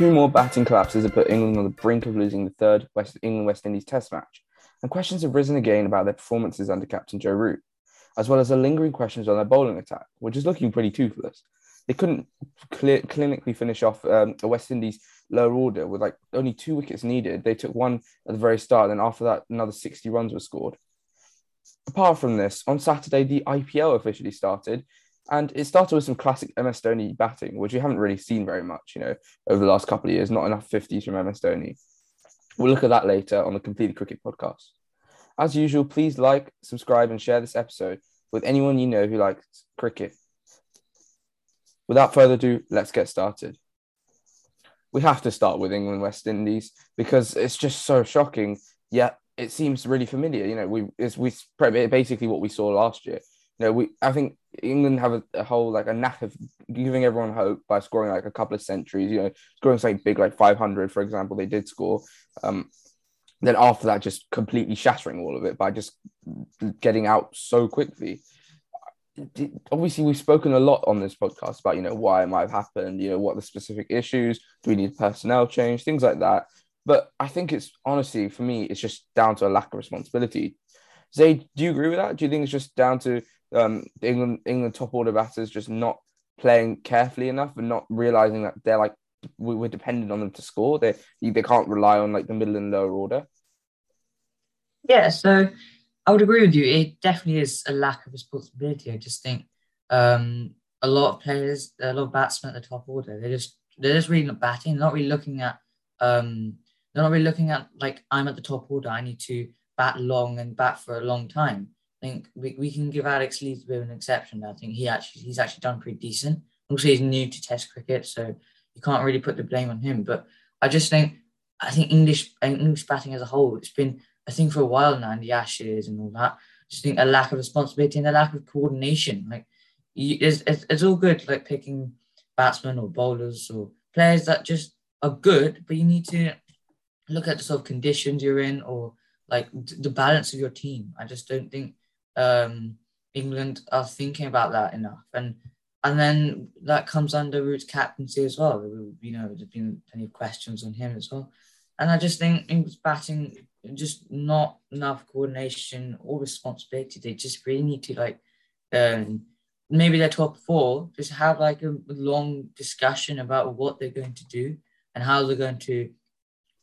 Two more batting collapses have put England on the brink of losing the third West England West Indies Test match, and questions have risen again about their performances under captain Joe Root, as well as the lingering questions on their bowling attack, which is looking pretty toothless. They couldn't clear, clinically finish off um, the West Indies lower order with like only two wickets needed. They took one at the very start, and after that, another 60 runs were scored. Apart from this, on Saturday, the IPL officially started, and it started with some classic MS Dhoni batting, which we haven't really seen very much, you know, over the last couple of years. Not enough 50s from MS Dhoni. We'll look at that later on the Completely Cricket podcast. As usual, please like, subscribe, and share this episode with anyone you know who likes cricket. Without further ado, let's get started. We have to start with England West Indies because it's just so shocking, yet it seems really familiar. You know, we it's we basically what we saw last year. Know, we I think England have a, a, whole like a knack of giving everyone hope by scoring like a couple of centuries. You know, scoring something big like 500, for example, they did score. Um, then after that, just completely shattering all of it by just getting out so quickly. Obviously, we've spoken a lot on this podcast about you know why it might have happened. You know, what the specific issues? Do we need personnel change? Things like that. But I think it's honestly for me, it's just down to a lack of responsibility. Zay, do you agree with that? Do you think it's just down to um, England England top order batters just not playing carefully enough and not realizing that they're like we're dependent on them to score. They they can't rely on like the middle and lower order. Yeah, so I would agree with you. It definitely is a lack of responsibility. I just think um, a lot of players, a lot of batsmen at the top order, they're just they're just really not batting, They're not really looking at um, they're not really looking at like I'm at the top order. I need to bat long and bat for a long time. I think we, we can give Alex Lees a bit of an exception. I think he actually he's actually done pretty decent. Also, he's new to Test cricket, so you can't really put the blame on him. But I just think I think English English batting as a whole, it's been I think for a while now in the Ashes and all that. I just think a lack of responsibility and a lack of coordination. Like you, it's, it's, it's all good like picking batsmen or bowlers or players that just are good, but you need to look at the sort of conditions you're in or like the balance of your team. I just don't think um, England are thinking about that enough. And and then that comes under Root's captaincy as well. You know, there's been plenty of questions on him as well. And I just think England's batting just not enough coordination or responsibility. They just really need to like um, maybe their top four just have like a long discussion about what they're going to do and how they're going to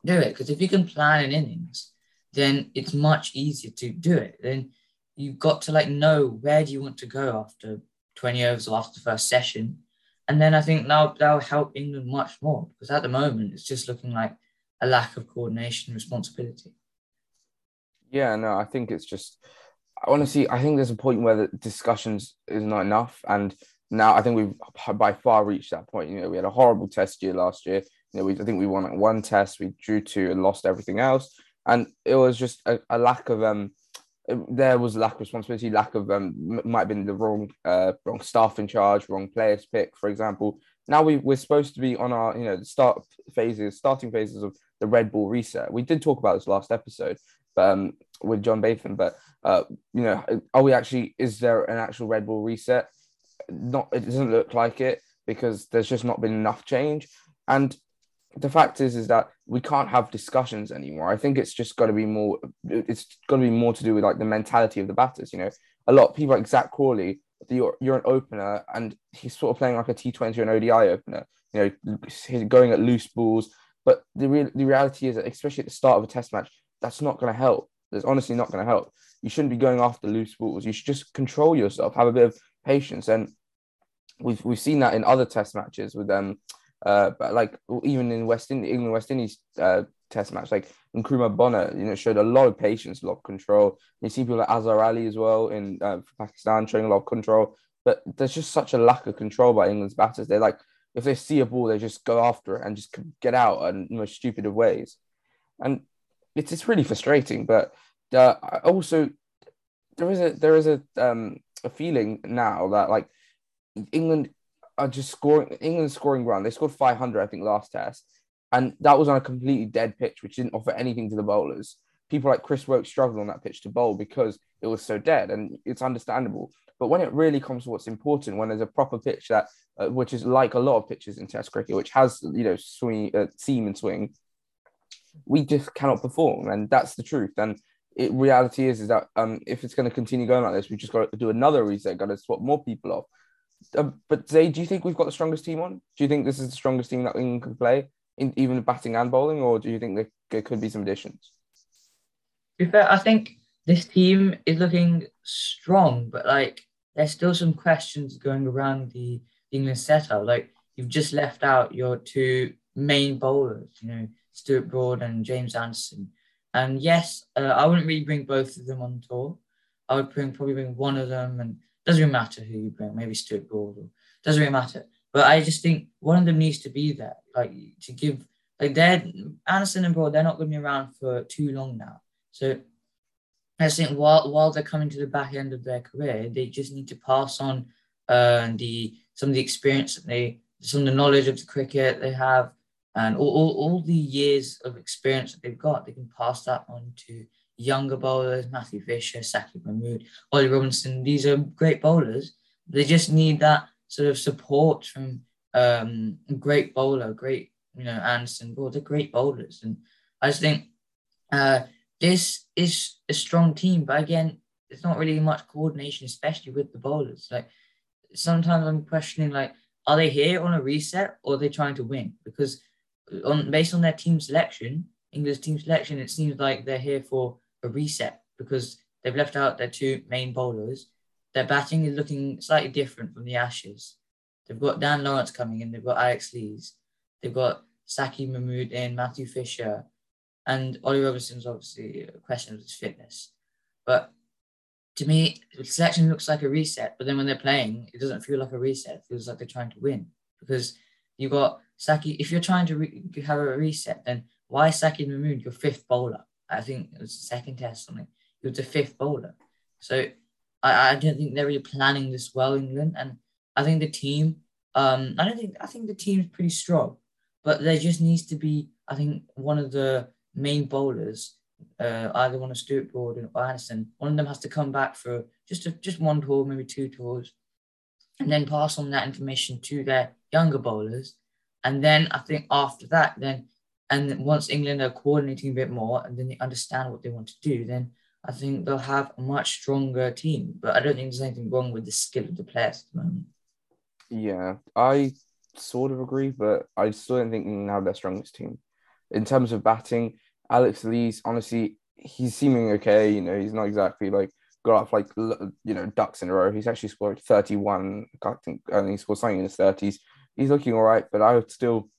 do it. Because if you can plan an innings, then it's much easier to do it. Then you've got to like know where do you want to go after 20 overs or after the first session. And then I think now that'll help England much more because at the moment it's just looking like a lack of coordination responsibility. Yeah, no, I think it's just honestly, I think there's a point where the discussions is not enough. And now I think we've by far reached that point. You know, we had a horrible test year last year. You know, we I think we won one test, we drew two and lost everything else. And it was just a, a lack of um there was lack of responsibility, lack of um, might have been the wrong uh, wrong staff in charge, wrong players pick, for example. Now we we're supposed to be on our you know start phases, starting phases of the Red Ball reset. We did talk about this last episode, um, with John Bathan, but uh, you know, are we actually? Is there an actual Red Ball reset? Not, it doesn't look like it because there's just not been enough change, and the fact is is that we can't have discussions anymore. I think it's just got to be more. It's got to be more to do with like the mentality of the batters. You know, a lot of people like Zak Crawley. You're, you're an opener, and he's sort of playing like a T20 or an ODI opener. You know, he's going at loose balls. But the real the reality is that, especially at the start of a Test match, that's not going to help. That's honestly not going to help. You shouldn't be going after loose balls. You should just control yourself, have a bit of patience, and we've we've seen that in other Test matches with. Um, uh, but like even in West Indies, England West Indies uh, Test match, like Nkrumah Bonner, you know, showed a lot of patience, a lot of control. You see people like Azhar Ali as well in uh, Pakistan showing a lot of control, but there's just such a lack of control by England's batters. They're like, if they see a ball, they just go after it and just get out in the most stupid of ways, and it's it's really frustrating. But uh, also, there is a there is a um a feeling now that like England are just scoring. England scoring run. They scored 500, I think, last test, and that was on a completely dead pitch, which didn't offer anything to the bowlers. people like Chris Woakes struggled on that pitch to bowl because it was so dead, and it's understandable. But when it really comes to what's important, when there's a proper pitch that, uh, which is like a lot of pitches in Test cricket, which has you know swing, uh, seam and swing, we just cannot perform, and that's the truth. And it reality is is that um, if it's going to continue going like this, we've just got to do another reset, got to swap more people off. Uh, but Zay, do you think we've got the strongest team on? Do you think this is the strongest team that England can play, in even batting and bowling, or do you think there, there could be some additions? To be fair, I think this team is looking strong, but like there's still some questions going around the England setup. Like you've just left out your two main bowlers, you know, Stuart Broad and James Anderson. And yes, uh, I wouldn't really bring both of them on tour. I would bring probably bring one of them, and doesn't really matter who you bring. Maybe Stuart Broad, or, doesn't really matter. But I just think one of them needs to be there, like to give. Like they're Anderson and Broad, they're not going to be around for too long now. So I think while while they're coming to the back end of their career, they just need to pass on uh, the some of the experience that they, some of the knowledge of the cricket they have, and all, all, all the years of experience that they've got, they can pass that on to younger bowlers, Matthew Fisher, Saqib Mahmood, Ollie Robinson. These are great bowlers. They just need that sort of support from um, great bowler, great, you know, Anderson. Well, they're great bowlers. And I just think uh, this is a strong team. But again, it's not really much coordination, especially with the bowlers. Like sometimes I'm questioning, like, are they here on a reset or are they trying to win? Because on based on their team selection, England's team selection, it seems like they're here for a reset because they've left out their two main bowlers. Their batting is looking slightly different from the Ashes. They've got Dan Lawrence coming in, they've got Alex Lees, they've got Saqib Mahmood in, Matthew Fisher, and Ollie Robinson's obviously a question of his fitness. But to me, the selection looks like a reset, but then when they're playing, it doesn't feel like a reset. It feels like they're trying to win because you've got Saqib, if you're trying to re- have a reset, then why Saqib Mahmood your fifth bowler? I think it was the second test something. He was the fifth bowler. So I, I don't think they're really planning this well, England. And I think the team, um, I don't think I think the team's pretty strong, but there just needs to be, I think, one of the main bowlers, uh, either one of Stuart Broad or Anderson, one of them has to come back for just a, just one tour, maybe two tours, and then pass on that information to their younger bowlers and then I think after that, then and once England are coordinating a bit more and then they understand what they want to do, then I think they'll have a much stronger team. But I don't think there's anything wrong with the skill of the players at the moment. Yeah, I sort of agree, but I still don't think England have their strongest team. In terms of batting, Alex Lees, honestly, he's seeming okay. You know, he's not exactly like got off like you know ducks in a row. He's actually scored 31. I think and he scored something in his 30s he's looking all right, but I would still.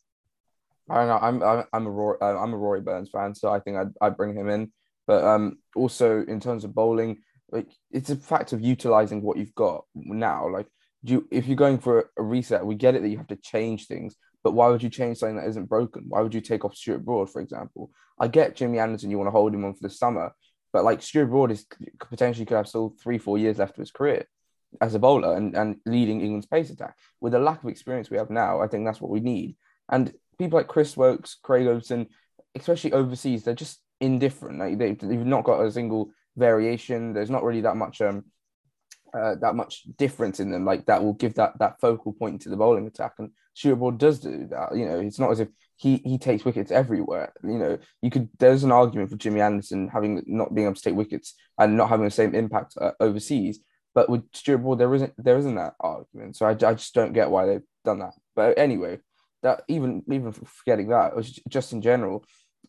I don't know. I'm I'm, a Rory, uh, I'm a Rory Burns fan, so I think I'd, I'd bring him in. But um, also in terms of bowling, like it's a fact of utilizing what you've got now. Like you, if you're going for a reset, we get it that you have to change things, but why would you change something that isn't broken? Why would you take off Stuart Broad, for example? I get Jimmy Anderson, you want to hold him on for the summer, but like Stuart Broad is potentially could have still three, four years left of his career as a bowler and, and leading England's pace attack. With the lack of experience we have now, I think that's what we need. And people like Chris Woakes, Craig Overton, especially overseas, they're just indifferent. Like they, they've not got a single variation. There's not really that much um uh, that much difference in them. Like that will give that that focal point to the bowling attack. And Stuart Broad does do that. You know, it's not as if he he takes wickets everywhere. You know, you could there's an argument for Jimmy Anderson having not being able to take wickets and not having the same impact uh, overseas. But with Stuart Broad, there isn't there isn't that argument. So I, I just don't get why they've done that. But anyway, that even even forgetting that, just in general,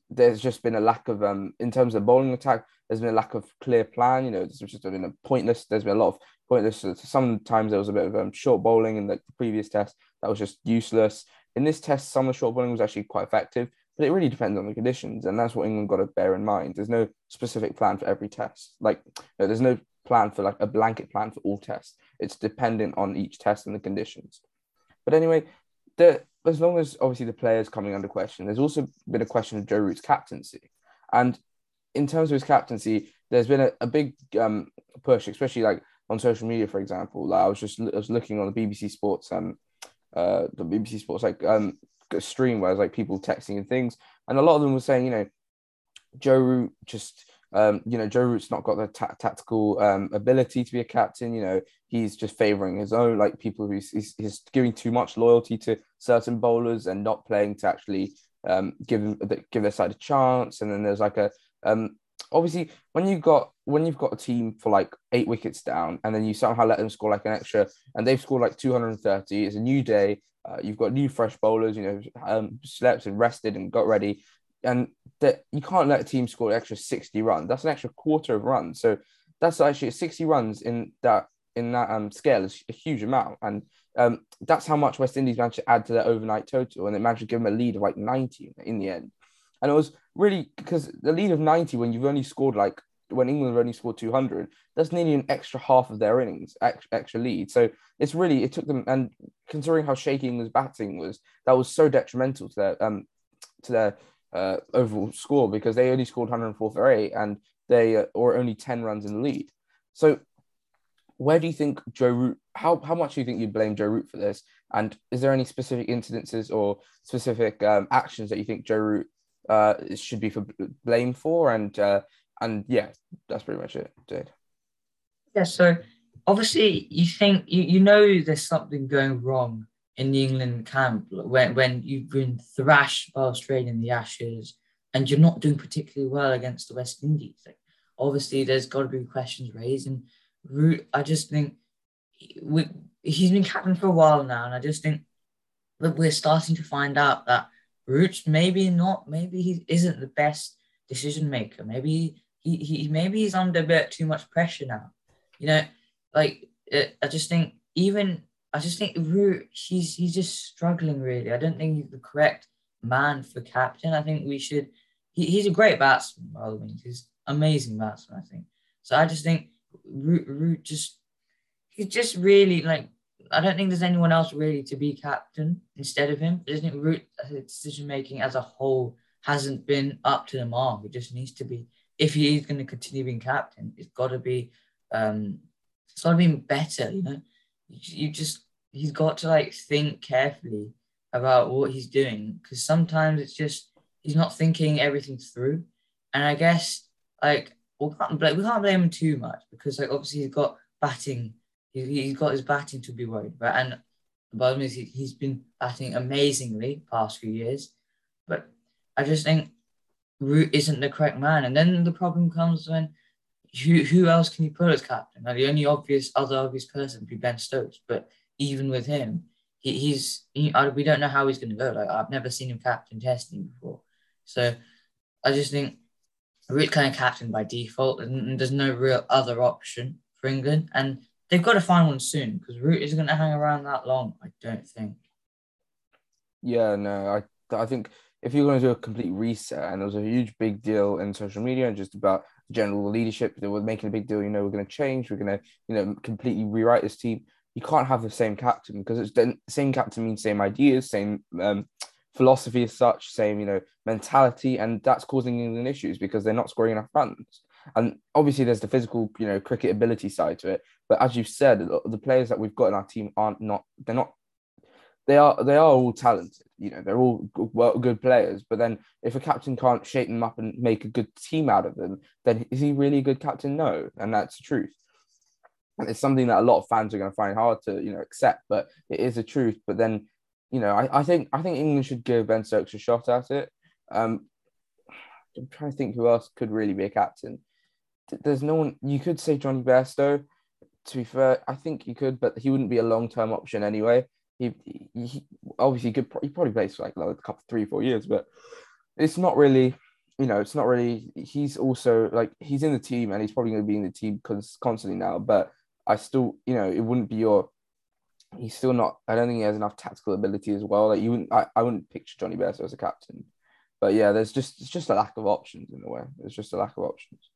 there's just been a lack of um in terms of bowling attack. There's been a lack of clear plan. You know, there's just been a pointless. There's been a lot of pointless. Sometimes there was a bit of um, short bowling in the previous test that was just useless. In this test, some of the short bowling was actually quite effective, but it really depends on the conditions, and that's what England got to bear in mind. There's no specific plan for every test. Like, there's no plan for like a blanket plan for all tests. It's dependent on each test and the conditions. But anyway, the as long as obviously the players coming under question, there's also been a question of Joe Root's captaincy. And in terms of his captaincy, there's been a, a big um, push, especially like on social media, for example. Like I was just I was looking on the BBC Sports um uh the BBC Sports like um stream where was like people texting and things, and a lot of them were saying, you know, Joe Root just Um, you know, Joe Root's not got the ta- tactical um, ability to be a captain. You know, he's just favouring his own, like people who's he's, he's, giving too much loyalty to certain bowlers and not playing to actually um, give give their side a chance. And then there's like a um, obviously when you've got when you've got a team for like eight wickets down and then you somehow let them score like an extra and they've scored like 230 it's a new day uh, you've got new fresh bowlers you know um, slept and rested and got ready and that you can't let a team score an extra 60 runs. That's an extra quarter of runs. So that's actually 60 runs in that in that um, scale is a huge amount. And um, that's how much West Indies managed to add to their overnight total. And they managed to give them a lead of like 90 in the end. And it was really because the lead of 90 when you've only scored like when England have only scored 200, that's nearly an extra half of their innings, extra, extra lead. So it's really it took them, and considering how shaky England's batting was, that was so detrimental to their um to their uh, overall score because they only scored 104 for eight and they uh, or only 10 runs in the lead. So where do you think Joe Root? How how much do you think you blame Joe Root for this? And is there any specific incidences or specific um, actions that you think Joe Root uh, should be for blame for, and uh, and yeah, that's pretty much it, Jade. Yeah. So obviously, you think you, you know there's something going wrong in the England camp when when you've been thrashed by Australia in the Ashes and you're not doing particularly well against the West Indies. Like, obviously, there's got to be questions raised, and Root. I just think we, he's been captain for a while now, and I just think that we're starting to find out that Roots maybe not, maybe he isn't the best decision maker. Maybe he, he maybe he's under a bit too much pressure now. You know, like it, I just think even I just think Root he's he's just struggling really. I don't think he's the correct man for captain. I think we should. He, he's a great batsman by the way. He's amazing batsman. I think so. I just think Root Root just he's just really like I don't think there's anyone else really to be captain instead of him. I just think Root decision making as a whole hasn't been up to the mark. It just needs to be. If he is going to continue being captain, it's got to be. Um, it's got to be better. You know, you, just he's got to like think carefully about what he's doing because sometimes it's just he's not thinking everything through. And I guess like we can't blame, we can't blame him too much because like obviously he's got batting he, he's got his batting to be worried about. And the bottom is he, he's been batting amazingly past few years. But I just think Root isn't the correct man. And then the problem comes when who, who else can you put as captain? Now, the only obvious other obvious person would be Ben Stokes. But even with him, he, he's he, I, we don't know how he's going to go. Like I've never seen him captain testing before, so I just think Root kind of captain by default, and, and there's no real other option for England. And they've got to find one soon because Root isn't going to hang around that long. I don't think. Yeah, no, I I think if you're going to do a complete reset, and there was a huge big deal in social media and just about general leadership, they were making a big deal. You know, we're going to change. We're going to you know completely rewrite this team. You can't have the same captain because it's the same captain means same ideas, same um, philosophy as such, same you know mentality, and that's causing England issues because they're not scoring enough runs. And obviously, there's the physical, you know, cricket ability side to it. But as you've said, the players that we've got in our team aren't not. They're not. They are. They are all talented. You know, they're all good, good players. But then, if a captain can't shape them up and make a good team out of them, then is he really a good captain? No, and that's the truth. And it's something that a lot of fans are going to find hard to, you know, accept. But it is a truth. But then, you know, I, I think I think England should give Ben Stokes a shot at it. Um, I'm trying to think who else could really be a captain there's no one. You could say Jonny Bairstow. To be fair, I think you could, but he wouldn't be a long term option anyway. He, he, obviously could. He probably plays for like a couple, three, four years, but it's not really. You know, it's not really. He's also like he's in the team, and he's probably going to be in the team constantly now. But I still, you know, it wouldn't be your. He's still not. I don't think he has enough tactical ability as well. Like you wouldn't. I, I wouldn't picture Jonny Bairstow as a captain. But yeah, there's just it's just a lack of options in a way. It's just a lack of options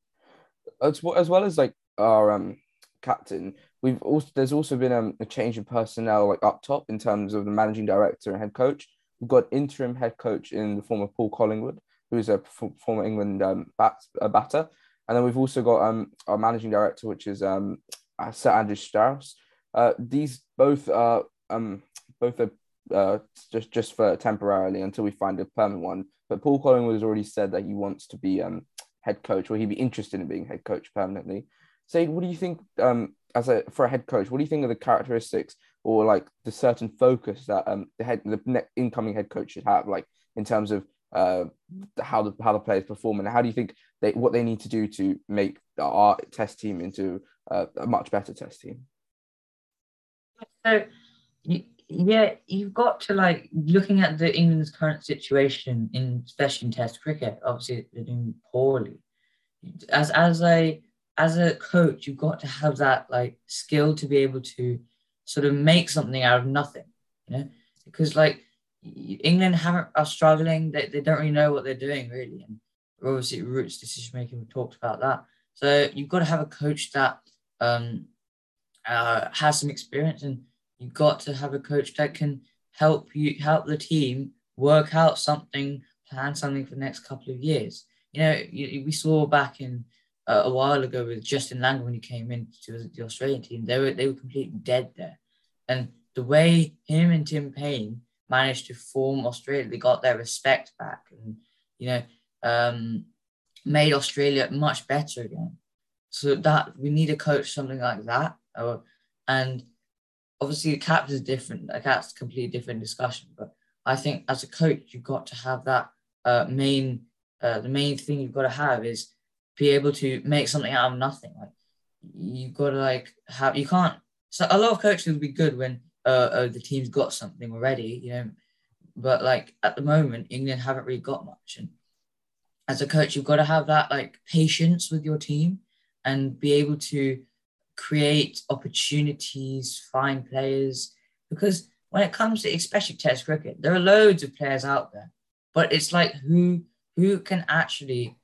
as, as well as like our um captain, we've also there's also been um, a change of personnel like up top in terms of the managing director and head coach. We've got interim head coach in the form of Paul Collingwood, who's a f- former England um, bat, a batter, and then we've also got um our managing director, which is um uh, Sir Andrew Strauss. Uh, these both are um both are uh, just just for temporarily until we find a permanent one. But Paul Collingwood has already said that he wants to be um head coach? Will he'd be interested in being head coach permanently? Say, what do you think um, as a for a head coach? What do you think of the characteristics or like the certain focus that um, the head the incoming head coach should have, like in terms of uh, how the how the players perform and how do you think they what they need to do to make our test team into uh, a much better test team? So, yeah, you've got to like looking at the England's current situation in especially in Test cricket. Obviously, they're doing poorly. As as a as a coach, you've got to have that like skill to be able to sort of make something out of nothing. You know, because like England haven't are struggling. They, they don't really know what they're doing really, and obviously Root's decision making. We talked about that. So you've got to have a coach that um, uh, has some experience, and you've got to have a coach that can help you help the team work out something, plan something for the next couple of years. You know, you, we saw back in uh, a while ago with Justin Lang when he came into the Australian team, they were they were completely dead there, and the way him and Tim Paine managed to form Australia. They got their respect back and, you know, um, made Australia much better again. So that we need a coach something like that. Uh, and obviously the cap is different. Like that's a completely different discussion. But I think as a coach, you've got to have that uh, main, uh, the main thing you've got to have is be able to make something out of nothing. Like you've got to like have, you can't, so a lot of coaches will be good when uh, oh, the team's got something already, you know. But like at the moment, England haven't really got much. And as a coach, you've got to have that like patience with your team and be able to create opportunities, find players. Because when it comes to especially Test cricket, there are loads of players out there, but it's like who who can actually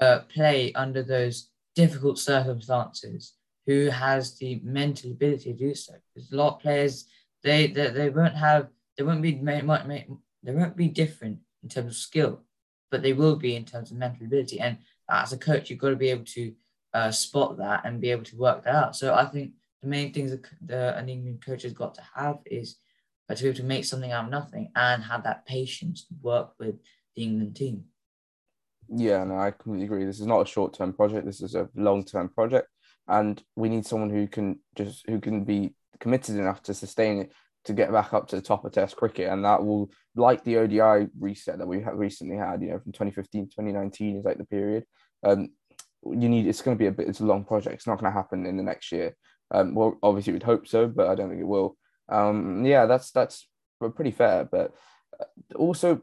uh, play under those difficult circumstances who has the mental ability to do so. There's a lot of players they they, they won't have they won't be they won't be different in terms of skill, but they will be in terms of mental ability. And as a coach, you've got to be able to uh, spot that and be able to work that out. So I think the main things that the, an England coach has got to have is to be able to make something out of nothing and have that patience to work with the England team. Yeah, no, I completely agree. This is not a short term project. This is a long term project, and we need someone who can just who can be committed enough to sustain it to get back up to the top of Test cricket, and that will, like the ODI reset that we have recently had, you know, from 2015 to 2019 is like the period. Um, you need it's going to be a bit. It's a long project. It's not going to happen in the next year. Um, well, obviously we'd hope so, but I don't think it will. Um, yeah, that's that's pretty fair. But uh, also,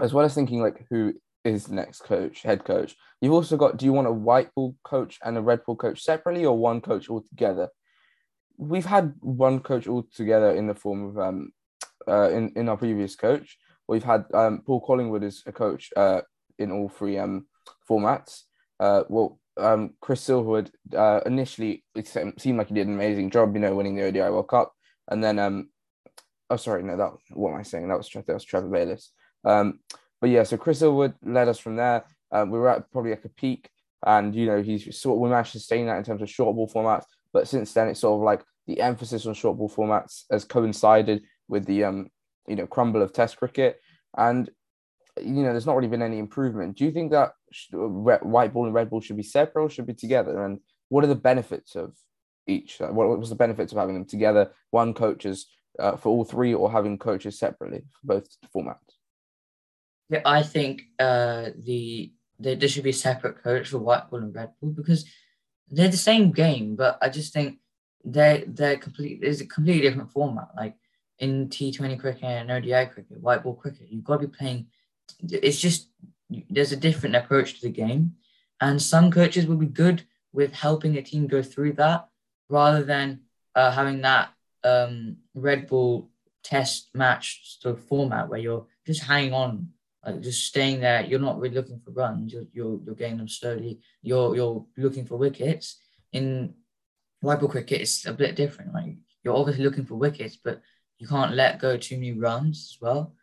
as well as thinking like who is next coach, head coach, you've also got. Do you want a white ball coach and a red ball coach separately, or one coach altogether? we've had one coach altogether in the form of um uh, in in our previous coach. We've had um, Paul Collingwood as a coach uh, in all three um formats. Uh, well, um, Chris Silverwood uh, initially it seemed like he did an amazing job, you know, winning the ODI World Cup, and then um, oh sorry, no, that what am I saying? That was that was Trevor Bayliss. Um, but yeah, so Chris Silverwood led us from there. Um, we were at probably like a peak, and you know he's sort of, we managed to sustain that in terms of short ball formats. But since then, it's sort of like the emphasis on short ball formats has coincided with the um, you know crumble of Test cricket, and you know there's not really been any improvement. Do you think that white ball and red ball should be separate or should be together? And what are the benefits of each? What was the benefits of having them together? One coaches uh, for all three, or having coaches separately for both formats? Yeah, I think uh, the there should be a separate coach for white ball and red ball because they're the same game, but I just think they they're complete. There's a completely different format. Like in T20 cricket and ODI cricket, white ball cricket, you've got to be playing. It's just there's a different approach to the game, and some coaches will be good with helping a team go through that rather than uh, having that um, red ball test match sort of format where you're just hanging on like just staying there. You're not really looking for runs. You're you're, you're getting them slowly. You're you're looking for wickets. In white ball cricket, it's a bit different. Like you're obviously looking for wickets, but you can't let go too many runs as well.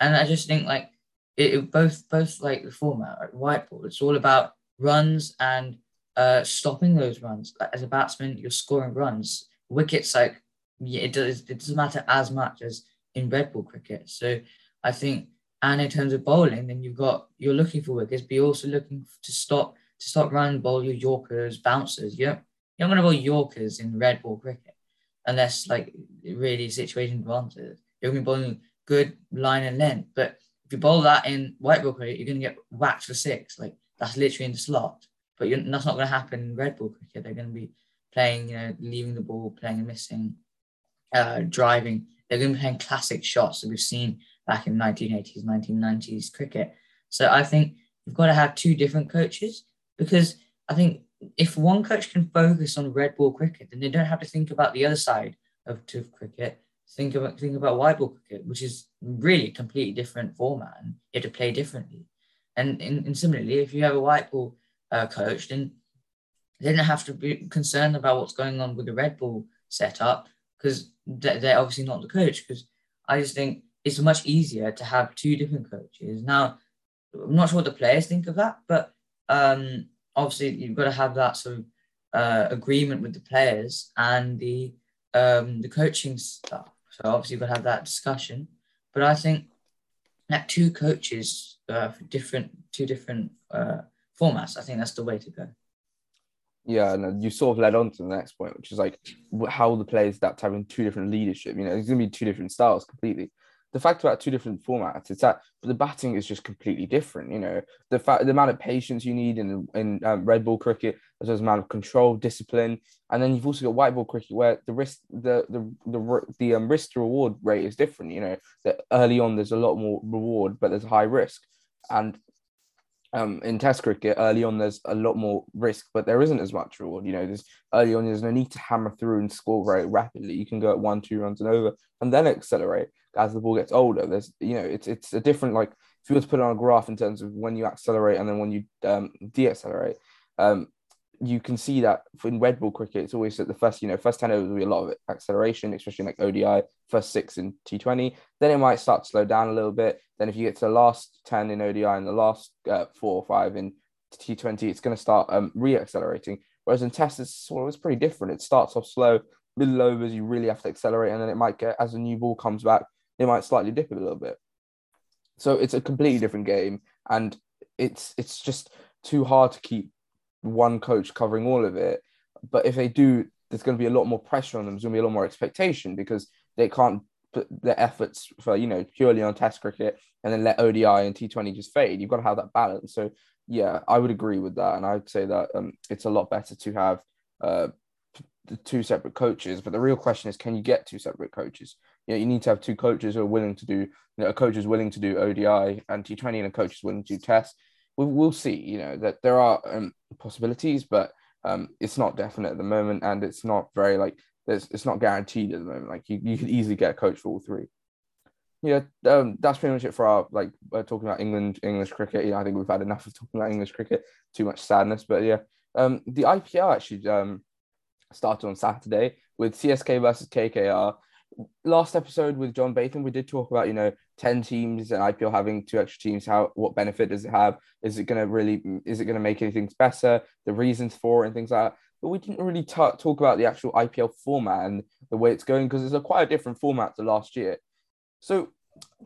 And I just think like it, it both both like the format like white ball. It's all about runs and uh, stopping those runs. Like, as a batsman, you're scoring runs. Wickets like yeah, it does it doesn't matter as much as in red ball cricket. So I think And in terms of bowling, then you've got you're looking for wickets, but you're also looking to stop to stop run bowl your Yorkers, bouncers. You you're not going to bowl Yorkers in red ball cricket unless like really situation advances. You're going to be bowling good line and length, but if you bowl that in white ball cricket, you're going to get whacked for six. Like that's literally in the slot. But that's not going to happen in red ball cricket. They're going to be playing, you know, leaving the ball, playing and missing, uh, driving. They're going to be playing classic shots that we've seen back in 1980s, 1990s cricket. So I think you've got to have two different coaches because I think if one coach can focus on red ball cricket, then they don't have to think about the other side of, cricket. Think about think about white ball cricket, which is really completely different format, and you have to play differently. And, and similarly, if you have a white ball uh, coach, then they don't have to be concerned about what's going on with the red ball setup because they're obviously not the coach. Because I just think it's much easier to have two different coaches. Now, I'm not sure what the players think of that, but um, obviously you've got to have that sort of uh, agreement with the players and the um, the coaching stuff. So obviously you've got to have that discussion. But I think that two coaches uh, for different two different uh, formats, I think that's the way to go. Yeah, and you sort of led on to the next point, which is like how the players adapt having two different leadership. You know, it's going to be two different styles completely the fact about two different formats is that the batting is just completely different. You know, the fact the amount of patience you need in in um, red ball cricket, as well as amount of control, discipline, and then you've also got white ball cricket where the risk the the the the um, risk to reward rate is different. You know, that early on there's a lot more reward, but there's high risk, and um, in Test cricket, early on there's a lot more risk, but there isn't as much reward. You know, there's early on there's no need to hammer through and score very rapidly. You can go at one, two runs and over, and then accelerate as the ball gets older. There's you know it's it's a different like if you were to put it on a graph in terms of when you accelerate and then when you um, deaccelerate, um, you can see that in red ball cricket, it's always at the first, you know, first 10 overs will be a lot of acceleration, especially like ODI, first six in T20. Then it might start to slow down a little bit. Then if you get to the last 10 in ODI and the last uh, four or five in T20, it's going to start um, re-accelerating. Whereas in Test, it's, of, it's pretty different. It starts off slow, middle overs, you really have to accelerate. And then it might get, as a new ball comes back, it might slightly dip a little bit. So it's a completely different game. And it's it's just too hard to keep one coach covering all of it. But if they do, there's going to be a lot more pressure on them. There's going to be a lot more expectation because they can't put their efforts for you know purely on Test cricket and then let ODI and T20 just fade. You've got to have that balance. So yeah, I would agree with that, and I'd say that um, it's a lot better to have uh, the two separate coaches. But the real question is, can you get two separate coaches? You know, you need to have two coaches who are willing to do. You know, a coach is willing to do ODI and T20, and a coach is willing to do Test we, will see. You know that there are um, possibilities, but um, it's not definite at the moment, and it's not very like it's not guaranteed at the moment. Like you, you could easily get a coach for all three. Yeah, um, that's pretty much it for our like uh, talking about England English cricket. You know, I think we've had enough of talking about English cricket. Too much sadness, but yeah, um, the IPL actually um started on Saturday with CSK versus KKR last episode with John Batham, we did talk about, you know, 10 teams and IPL having two extra teams. How, what benefit does it have? Is it going to really, is it going to make anything better? The reasons for it and things like that. But we didn't really t- talk about the actual IPL format and the way it's going because it's a quite a different format to last year. So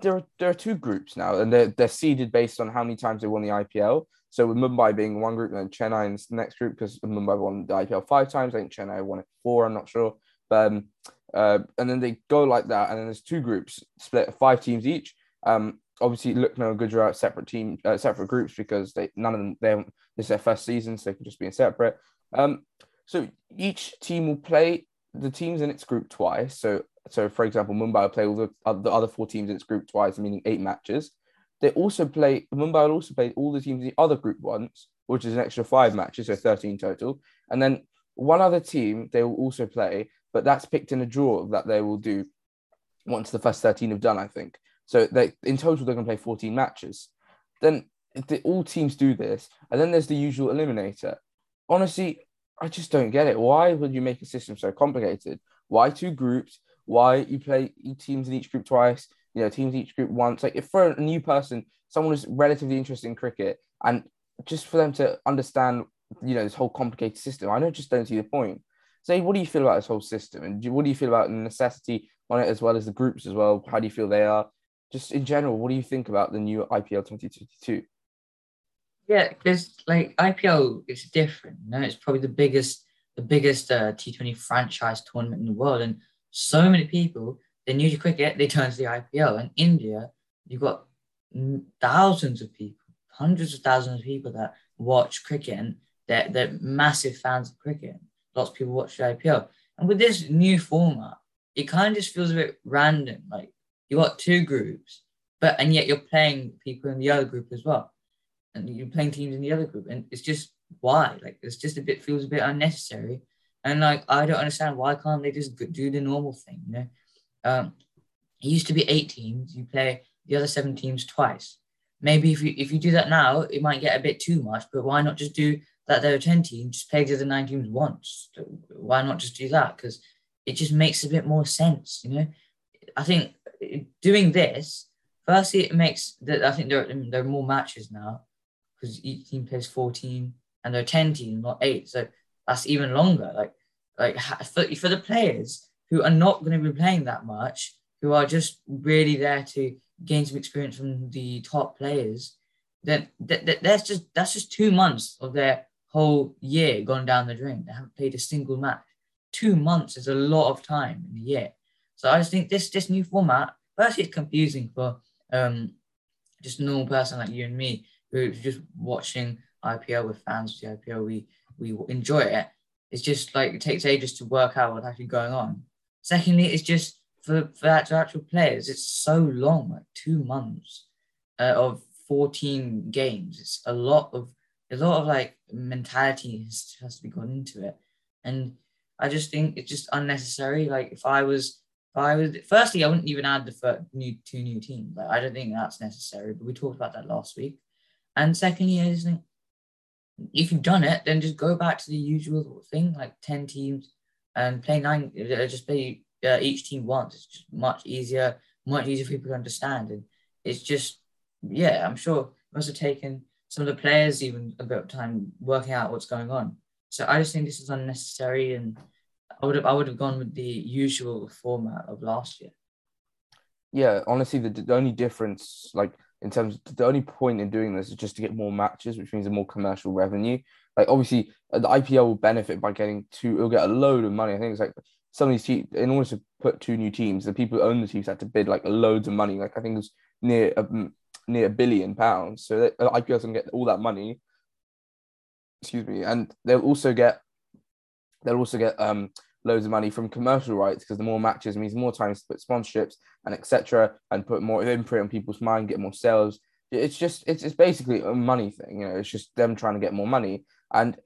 there are, there are two groups now and they're, they're seeded based on how many times they won the IPL. So with Mumbai being one group and then Chennai in the next group because Mumbai won the IPL five times. I think Chennai won it four. I'm not sure. But um, uh, and then they go like that, and then there's two groups split, five teams each. Um, obviously, Lucknow and Gujarat separate team, uh, separate groups because they none of them they this is their first season, so they can just be in separate. Um, so each team will play the teams in its group twice. So so for example, Mumbai will play all the, uh, the other four teams in its group twice, meaning eight matches. They also play Mumbai will also play all the teams in the other group once, which is an extra five matches, so 13 total. And then one other team they will also play but that's picked in a draw that they will do once the first 13 have done, I think. So they in total they're going to play 14 matches. Then the, all teams do this, and then there's the usual eliminator. Honestly, I just don't get it. Why would you make a system so complicated? Why two groups? Why you play teams in each group twice? You know, teams each group once. Like if for a new person, someone who's relatively interested in cricket, and just for them to understand, you know, this whole complicated system, I don't just don't see the point. So, what do you feel about this whole system, and what do you feel about the necessity on it as well as the groups as well? How do you feel they are? just in general, what do you think about the new IPL 2022? Yeah, because like IPL is different. You know, it's probably the biggest, the biggest uh, T20 franchise tournament in the world, and so many people they're new to cricket, they turn to the IPL. And India, you've got thousands of people, hundreds of thousands of people that watch cricket, and they're they're massive fans of cricket. Lots of people watch the IPL, and with this new format, it kind of just feels a bit random. Like you got two groups, but and yet you're playing people in the other group as well and you're playing teams in the other group, and it's just why? Like it's just a bit feels a bit unnecessary, and like I don't understand why can't they just do the normal thing? You know, um, it used to be eight teams. You play the other seven teams twice. Maybe if you if you do that now, it might get a bit too much. But why not just do that? There are ten teams. Just play the other nine teams once. Why not just do that? Because it just makes a bit more sense. You know, I think eh, doing this. Firstly, it makes that I think there there are more matches now because each team plays 14 and there are 10 teams, not eight. So that's even longer. Like, like for, for the players who are not going to be playing that much, who are just really there to gain some experience from the top players, then th- th- that's just that's just two months of their whole year gone down the drain. They haven't played a single match. Two months is a lot of time in a year. So I just think this this new format, firstly, it's confusing for um just a normal person like you and me we're just watching IPL with fans of the IPL, we we enjoy it. It's just like it takes ages to work out what's actually going on. Secondly, it's just for, for actual, actual players, it's so long, like two months uh, of 14 games. It's a lot of a lot of like mentality has, has to be gone into it. And I just think it's just unnecessary. Like if I was if I was firstly, I wouldn't even add the first new two new teams. Like I don't think that's necessary. But we talked about that last week. And secondly, I just think if you've done it, then just go back to the usual thing, like 10 teams and play nine, uh, just play uh, each team once. It's just much easier, much easier for people to understand. And it's just, yeah, I'm sure it must have taken some of the players even a bit of time working out what's going on. So I just think this is unnecessary and I would have I would have gone with the usual format of last year. Yeah, honestly, the, the only difference, like in terms of the only point in doing this is just to get more matches, which means more commercial revenue. Like obviously uh, the IPL will benefit by getting two, it'll get a load of money. I think it's like some of these teams, in order to put two new teams, the people who own the teams had to bid like loads of money. Like I think it was near a, near a billion pounds. So uh, IPL can get all that money. Excuse me, and they'll also get they'll also get um loads of money from commercial rights because the more matches means more time to put sponsorships and etc. and put more imprint on people's mind, get more sales. It's just it's, it's basically a money thing, you know. It's just them trying to get more money. And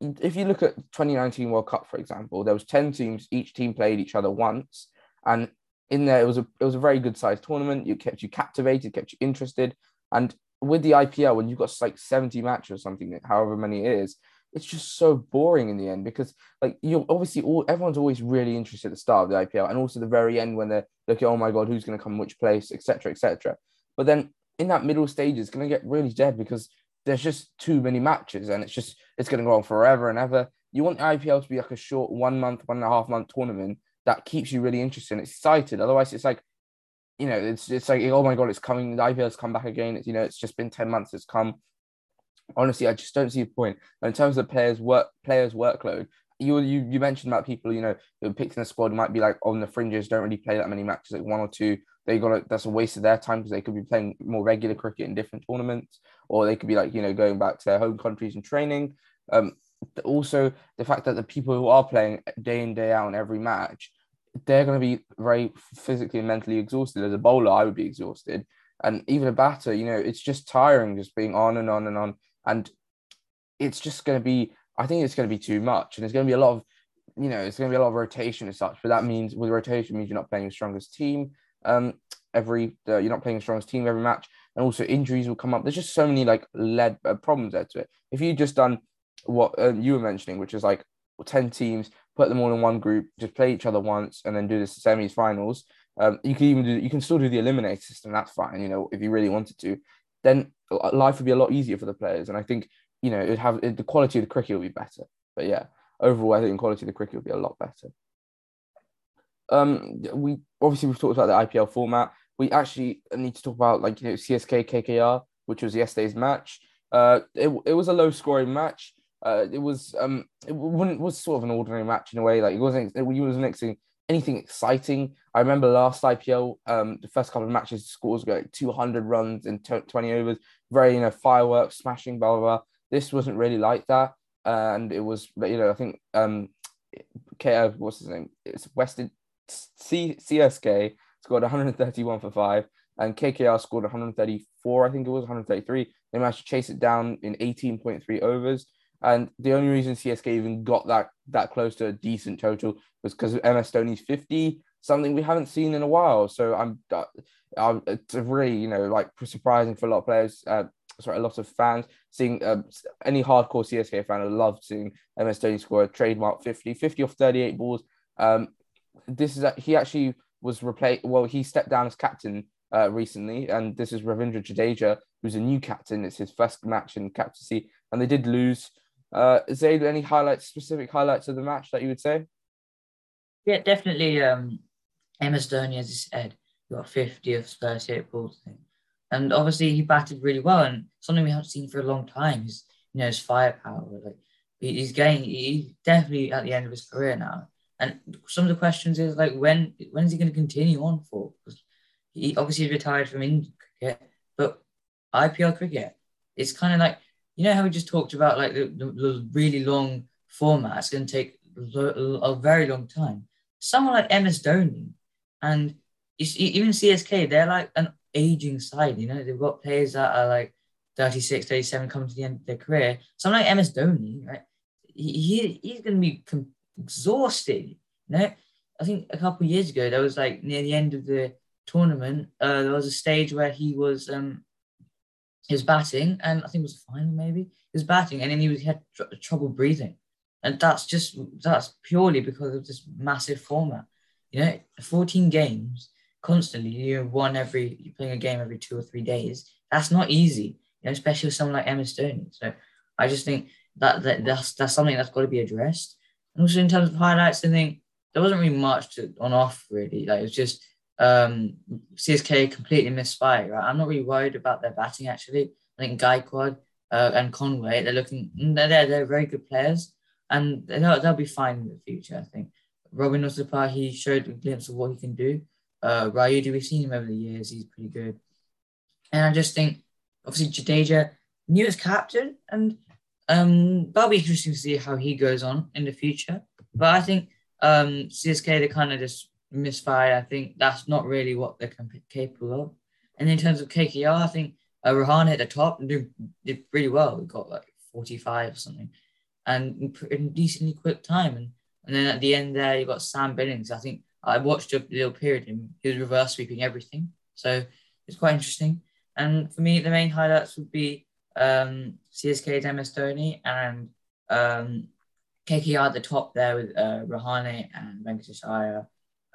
if you look at 2019 World Cup, for example, there was 10 teams. Each team played each other once, and in there it was a it was a very good sized tournament. It kept you captivated, kept you interested, and with the IPL, when you've got like 70 matches or something, however many it is, it's just so boring in the end because like you're obviously all everyone's always really interested at the start of the IPL and also the very end when they're looking, oh my god, who's going to come which place, etc., etc. But then in that middle stage, it's going to get really dead because there's just too many matches and it's just it's going to go on forever and ever. You want the IPL to be like a short one month, one and a half month tournament that keeps you really interested and excited. Otherwise, it's like you know, it's it's like oh my god, it's coming. The IPL's come back again. It's you know, it's just been ten months. It's come honestly, I just don't see the point. in terms of players' work, players' workload, you you you mentioned about people, you know, who picked in the squad might be like on the fringes, don't really play that many matches, like one or two. They got that's a waste of their time because they could be playing more regular cricket in different tournaments, or they could be like you know going back to their home countries and training. Um, also the fact that the people who are playing day in day out in every match, they're going to be very physically and mentally exhausted. As a bowler, I would be exhausted, and even a batter, you know, it's just tiring just being on and on and on. And it's just going to be i think it's going to be too much. And there's going to be a lot of you know it's going to be a lot of rotation as such. But that means with rotation means you're not playing your strongest team um every uh, you're not playing the strongest team every match. And also injuries will come up. There's just so many like led uh, problems there to it. If you just done what uh, you were mentioning which is like 10 teams put them all in one group just play each other once and then do the semis finals um, you can even do you can still do the eliminator system that's fine you know if you really wanted to then life would be a lot easier for the players. And I think, you know, it would have it, the quality of the cricket will be better. But yeah, overall, I think the quality of the cricket will be a lot better. Um, we obviously we've talked about the IPL format. we actually need to talk about like you know CSK KKR, which was yesterday's match. Uh, it, it was a low scoring match. Uh, it was um, it wouldn't was sort of an ordinary match in a way. Like it wasn't it wasn't anything anything exciting. I remember last IPL, um, the first couple of matches, scores go like 200 runs in 20 overs, very you know fireworks, smashing, blah blah blah. This wasn't really like that, and it was you know I think um, K what's his name? It's Western C CSK scored 131 for five, and KKR scored 134. I think it was 133. They managed to chase it down in 18.3 overs. And the only reason CSK even got that that close to a decent total was because of MS Dhoni's 50, something we haven't seen in a while. So I'm, uh, I'm it's really you know like surprising for a lot of players. Uh, sorry, a lot of fans seeing uh, any hardcore CSK fan. I love seeing MS Dhoni score a trademark 50, 50 off 38 balls. Um, this is a, he actually was replaced. Well, he stepped down as captain uh, recently, and this is Ravindra Jadeja, who's a new captain. It's his first match in captaincy, and they did lose. Uh, there any highlights, specific highlights of the match that you would say? Yeah, definitely. Um, MS Dhoni, as you said, got 50 of 38 balls, I think. And obviously, he batted really well, and something we haven't seen for a long time is, you know, his firepower. Like he's getting, he's definitely at the end of his career now. And some of the questions is like, when when is he going to continue on for? Because he obviously retired from Indian cricket, but IPL cricket, it's kind of like you know how we just talked about like the, the, the really long format. It's going to take a very long time. Someone like MS Dhoni and even CSK, they're like an aging side. You know, they've got players that are like 36, 37 coming to the end of their career. Someone like MS Dhoni, right? He, he he's going to be exhausted. You know, I think a couple years ago there was like near the end of the tournament, uh, there was a stage where he was um was batting, and I think it was the final maybe. Was batting, and then he was he had tr- trouble breathing, and that's just that's purely because of this massive format. You know, 14 games constantly. You know, one every you're playing a game every two or three days. That's not easy, you know, especially with someone like MS Dhoni. So I just think that, that that's that's something that's got to be addressed. And also in terms of highlights, I think there wasn't really much to, on off really. Like it was just um, CSK completely misfired. Right? I'm not really worried about their batting actually. I think Gaikwad uh, and Conway, they're looking they're they're very good players, and they'll, they'll be fine in the future. I think Robin Uthappa, he showed a glimpse of what he can do. Uh, Rayudu, we've seen him over the years. He's pretty good, and I just think obviously Jadeja, new as captain, and um, that'll be interesting to see how he goes on in the future. But I think um, CSK they kind of just misfired. I think that's not really what they're capable of. And in terms of KKR, I think uh, Rahane at the top did, did really well. We got like 45 or something, and in decently quick time. And and then at the end there, you got Sam Billings. I think I watched a little period and he was reverse sweeping everything. So it's quite interesting. And for me, the main highlights would be um, CSK MS Dhoni and um, KKR at the top there with uh, Rahane and Venkatesh Iyer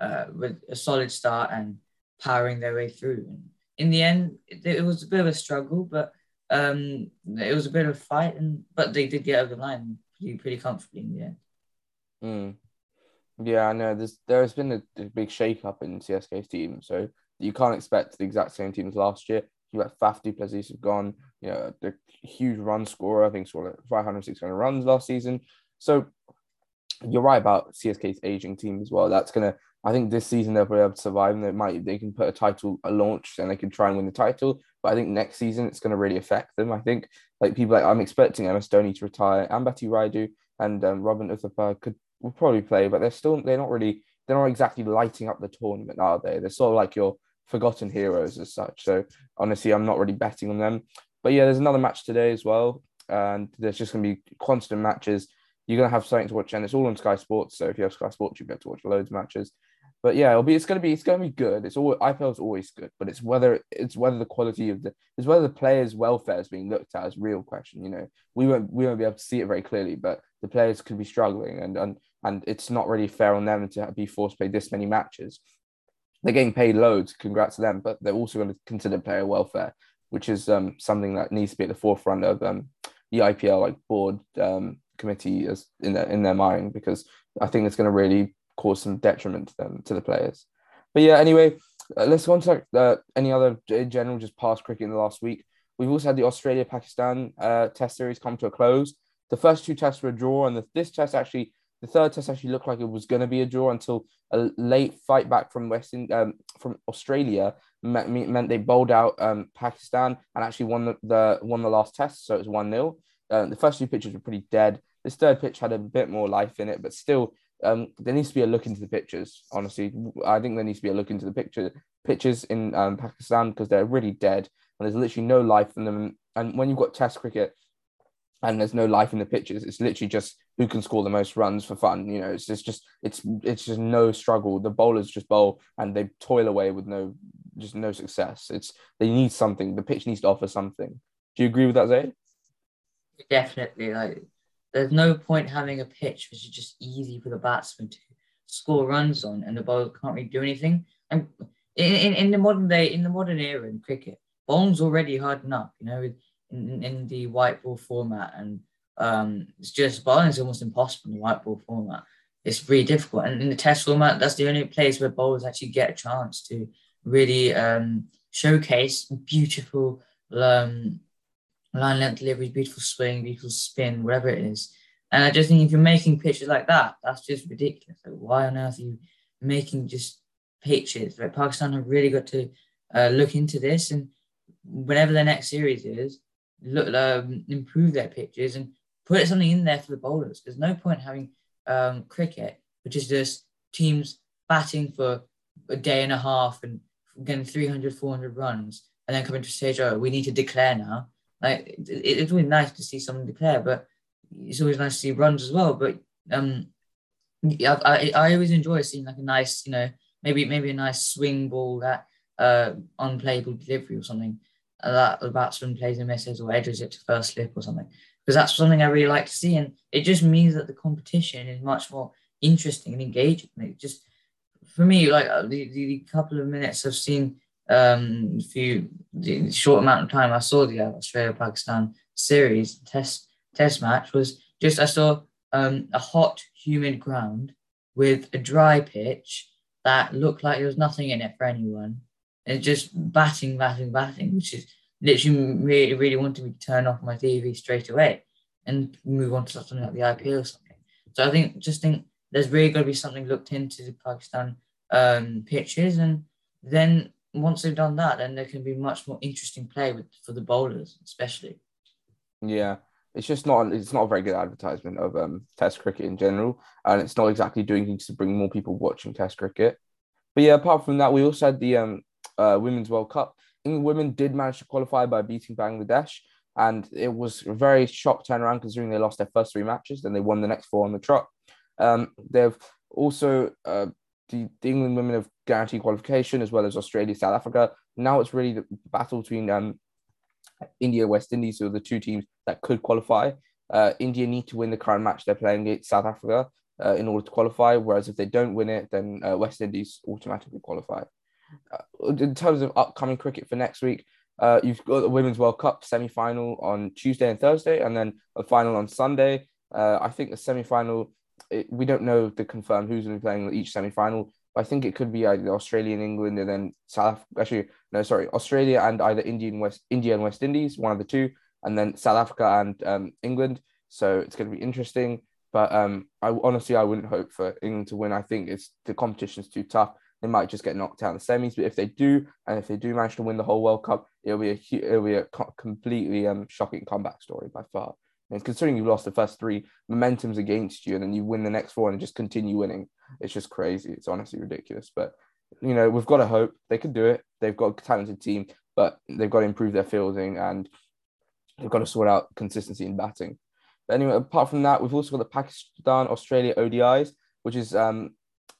uh, with a solid start and powering their way through. And in the end, it, it was a bit of a struggle, but um, it was a bit of a fight, and but they did get over the line pretty pretty comfortably in the end. Mm. Yeah, I know. There's there has been a, a big shake up in CSK's team, so you can't expect the exact same team as last year. You got Faf du have gone, you know, the huge run scorer, I think scored 500, 600 runs last season. So you're right about CSK's aging team as well. That's gonna I think this season they'll be able to survive and they might they can put a title a launch and they can try and win the title. But I think next season it's gonna really affect them. I think like people like I'm expecting MS Dhoni to retire, Ambati Rayudu and um, Robin Uthappa could will probably play, but they're still they're not really they're not exactly lighting up the tournament, are they? They're sort of like your forgotten heroes as such. So honestly, I'm not really betting on them. But yeah, there's another match today as well, and there's just gonna be constant matches. You're gonna have something to watch, and it's all on Sky Sports. So if you have Sky Sports, be able to watch loads of matches. But yeah, it'll be it's gonna be it's gonna be good. It's all IPL is always good, but it's whether it's whether the quality of the it's whether the players' welfare is being looked at as real question. You know, we won't we won't be able to see it very clearly, but the players could be struggling, and and and it's not really fair on them to be forced to play this many matches. They're getting paid loads, congrats to them, but they're also going to consider player welfare, which is um, something that needs to be at the forefront of um, the IPL like board um, committee as in their in their mind because I think it's going to really cause some detriment to them to the players. But yeah, anyway, Uh, let's go on to uh, any other in general, just past cricket in the last week. We've also had the Australia Pakistan uh, Test series come to a close. The first two tests were a draw, and the, this test actually, the third test actually looked like it was going to be a draw until a late fight back from West um, from Australia meant, meant they bowled out um, Pakistan and actually won the, the won the last test, so it was one 0 uh, The first two pitches were pretty dead. This third pitch had a bit more life in it, but still, um, there needs to be a look into the pictures. Honestly, I think there needs to be a look into the picture pitches in um, Pakistan because they're really dead and there's literally no life in them. And when you've got Test cricket and there's no life in the pitches, it's literally just who can score the most runs for fun. You know, it's just, just it's it's just no struggle. The bowlers just bowl and they toil away with no just no success. It's they need something. The pitch needs to offer something. Do you agree with that, Zay? Definitely. Like there's no point having a pitch which is just easy for the batsman to score runs on and the bowler can't really do anything. And in, in, in the modern day, in the modern era in cricket, bowling's already hard enough, you know, in, in the white ball format. And um, it's just bowling is almost impossible in the white ball format. It's really difficult. And in the test format, that's the only place where bowlers actually get a chance to really um, showcase beautiful um, line length deliveries, beautiful swing, beautiful spin, whatever it is. And I just think if you're making pitches like that, that's just ridiculous. Like, why on earth are you making just pitches? Like Pakistan have really got to uh, look into this, and whenever their next series is, look um, improve their pitches and put something in there for the bowlers. There's no point having um, cricket, which is just teams batting for a day and a half and getting 300, 400 runs, and then coming to stage, oh, we need to declare now like it, it's really nice to see someone declare, but it's always nice to see runs as well. But um, yeah, I, I always enjoy seeing like a nice, you know, maybe maybe a nice swing ball that uh unplayable delivery or something uh, that the batsman plays and misses or edges it to first slip or something because that's something I really like to see and it just means that the competition is much more interesting and engaging. It just for me like uh, the, the couple of minutes I've seen um, few the short amount of time I saw the Australia Pakistan series test test match was just I saw um, a hot humid ground with a dry pitch that looked like there was nothing in it for anyone. And just batting batting batting which is literally really really wanted me to turn off my TV straight away and move on to something like the IPL or something. So I think just think there's really got to be something looked into the Pakistan um, pitches and then once they've done that, then there can be much more interesting play with for the bowlers, especially. Yeah, it's just not it's not a very good advertisement of um Test cricket in general, and it's not exactly doing things to bring more people watching Test cricket. But yeah, apart from that, we also had the um uh, Women's World Cup. England women did manage to qualify by beating Bangladesh, and it was a very shock turnaround considering they lost their first three matches, then they won the next four on the trot. Um, they've also uh, the, the England women have guaranteed qualification as well as Australia, South Africa. Now it's really the battle between um, India, West Indies, who are the two teams that could qualify. Uh, India need to win the current match they're playing against South Africa uh, in order to qualify. Whereas if they don't win it, then uh, West Indies automatically qualify. Uh, in terms of upcoming cricket for next week, uh, you've got the Women's World Cup semi final on Tuesday and Thursday, and then a final on Sunday. Uh, I think the semi final it, we don't know to confirm who's going to be playing each semi final. But I think it could be either Australia and England and then South actually no sorry Australia and either India and West India and West Indies one of the two and then South Africa and um, England. So it's going to be interesting but um, I honestly I wouldn't hope for England to win. I think it's the competition's too tough. They might just get knocked out in the semis but if they do and if they do manage to win the whole World Cup it'll be a it'll be a completely um, shocking comeback story by far and considering you've lost the first three, momentum's against you, and then you win the next four and just continue winning. It's just crazy. It's honestly ridiculous. But you know, we've got to hope they can do it. They've got a talented team, but they've got to improve their fielding and they've got to sort out consistency in batting. But anyway, apart from that, we've also got the Pakistan Australia ODIs, which is um,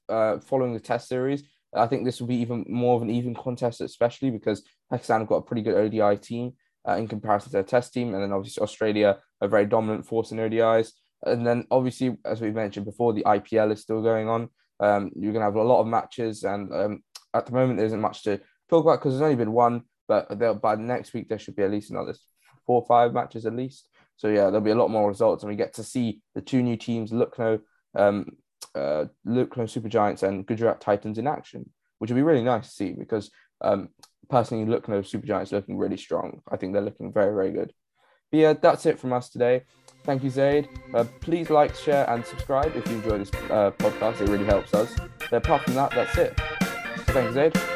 uh, following the Test series. I think this will be even more of an even contest, especially because Pakistan have got a pretty good ODI team uh, in comparison to their Test team, and then obviously Australia a very dominant force in ODIs. And then obviously, as we mentioned before, the IPL is still going on. Um, you're going to have a lot of matches, and um, at the moment, there isn't much to talk about because there's only been one. But by next week, there should be at least another four or five matches at least. So yeah, there'll be a lot more results, and we get to see the two new teams, Lucknow, um, uh, Lucknow Super Giants and Gujarat Titans in action, which would be really nice to see because um, personally, Super Giants looking really strong. I think they're looking very, very good. But yeah, that's it from us today. Thank you, Zaid. Uh, please like, share, and subscribe if you enjoy this uh, podcast. It really helps us. But apart from that, that's it. So thank you, Zaid.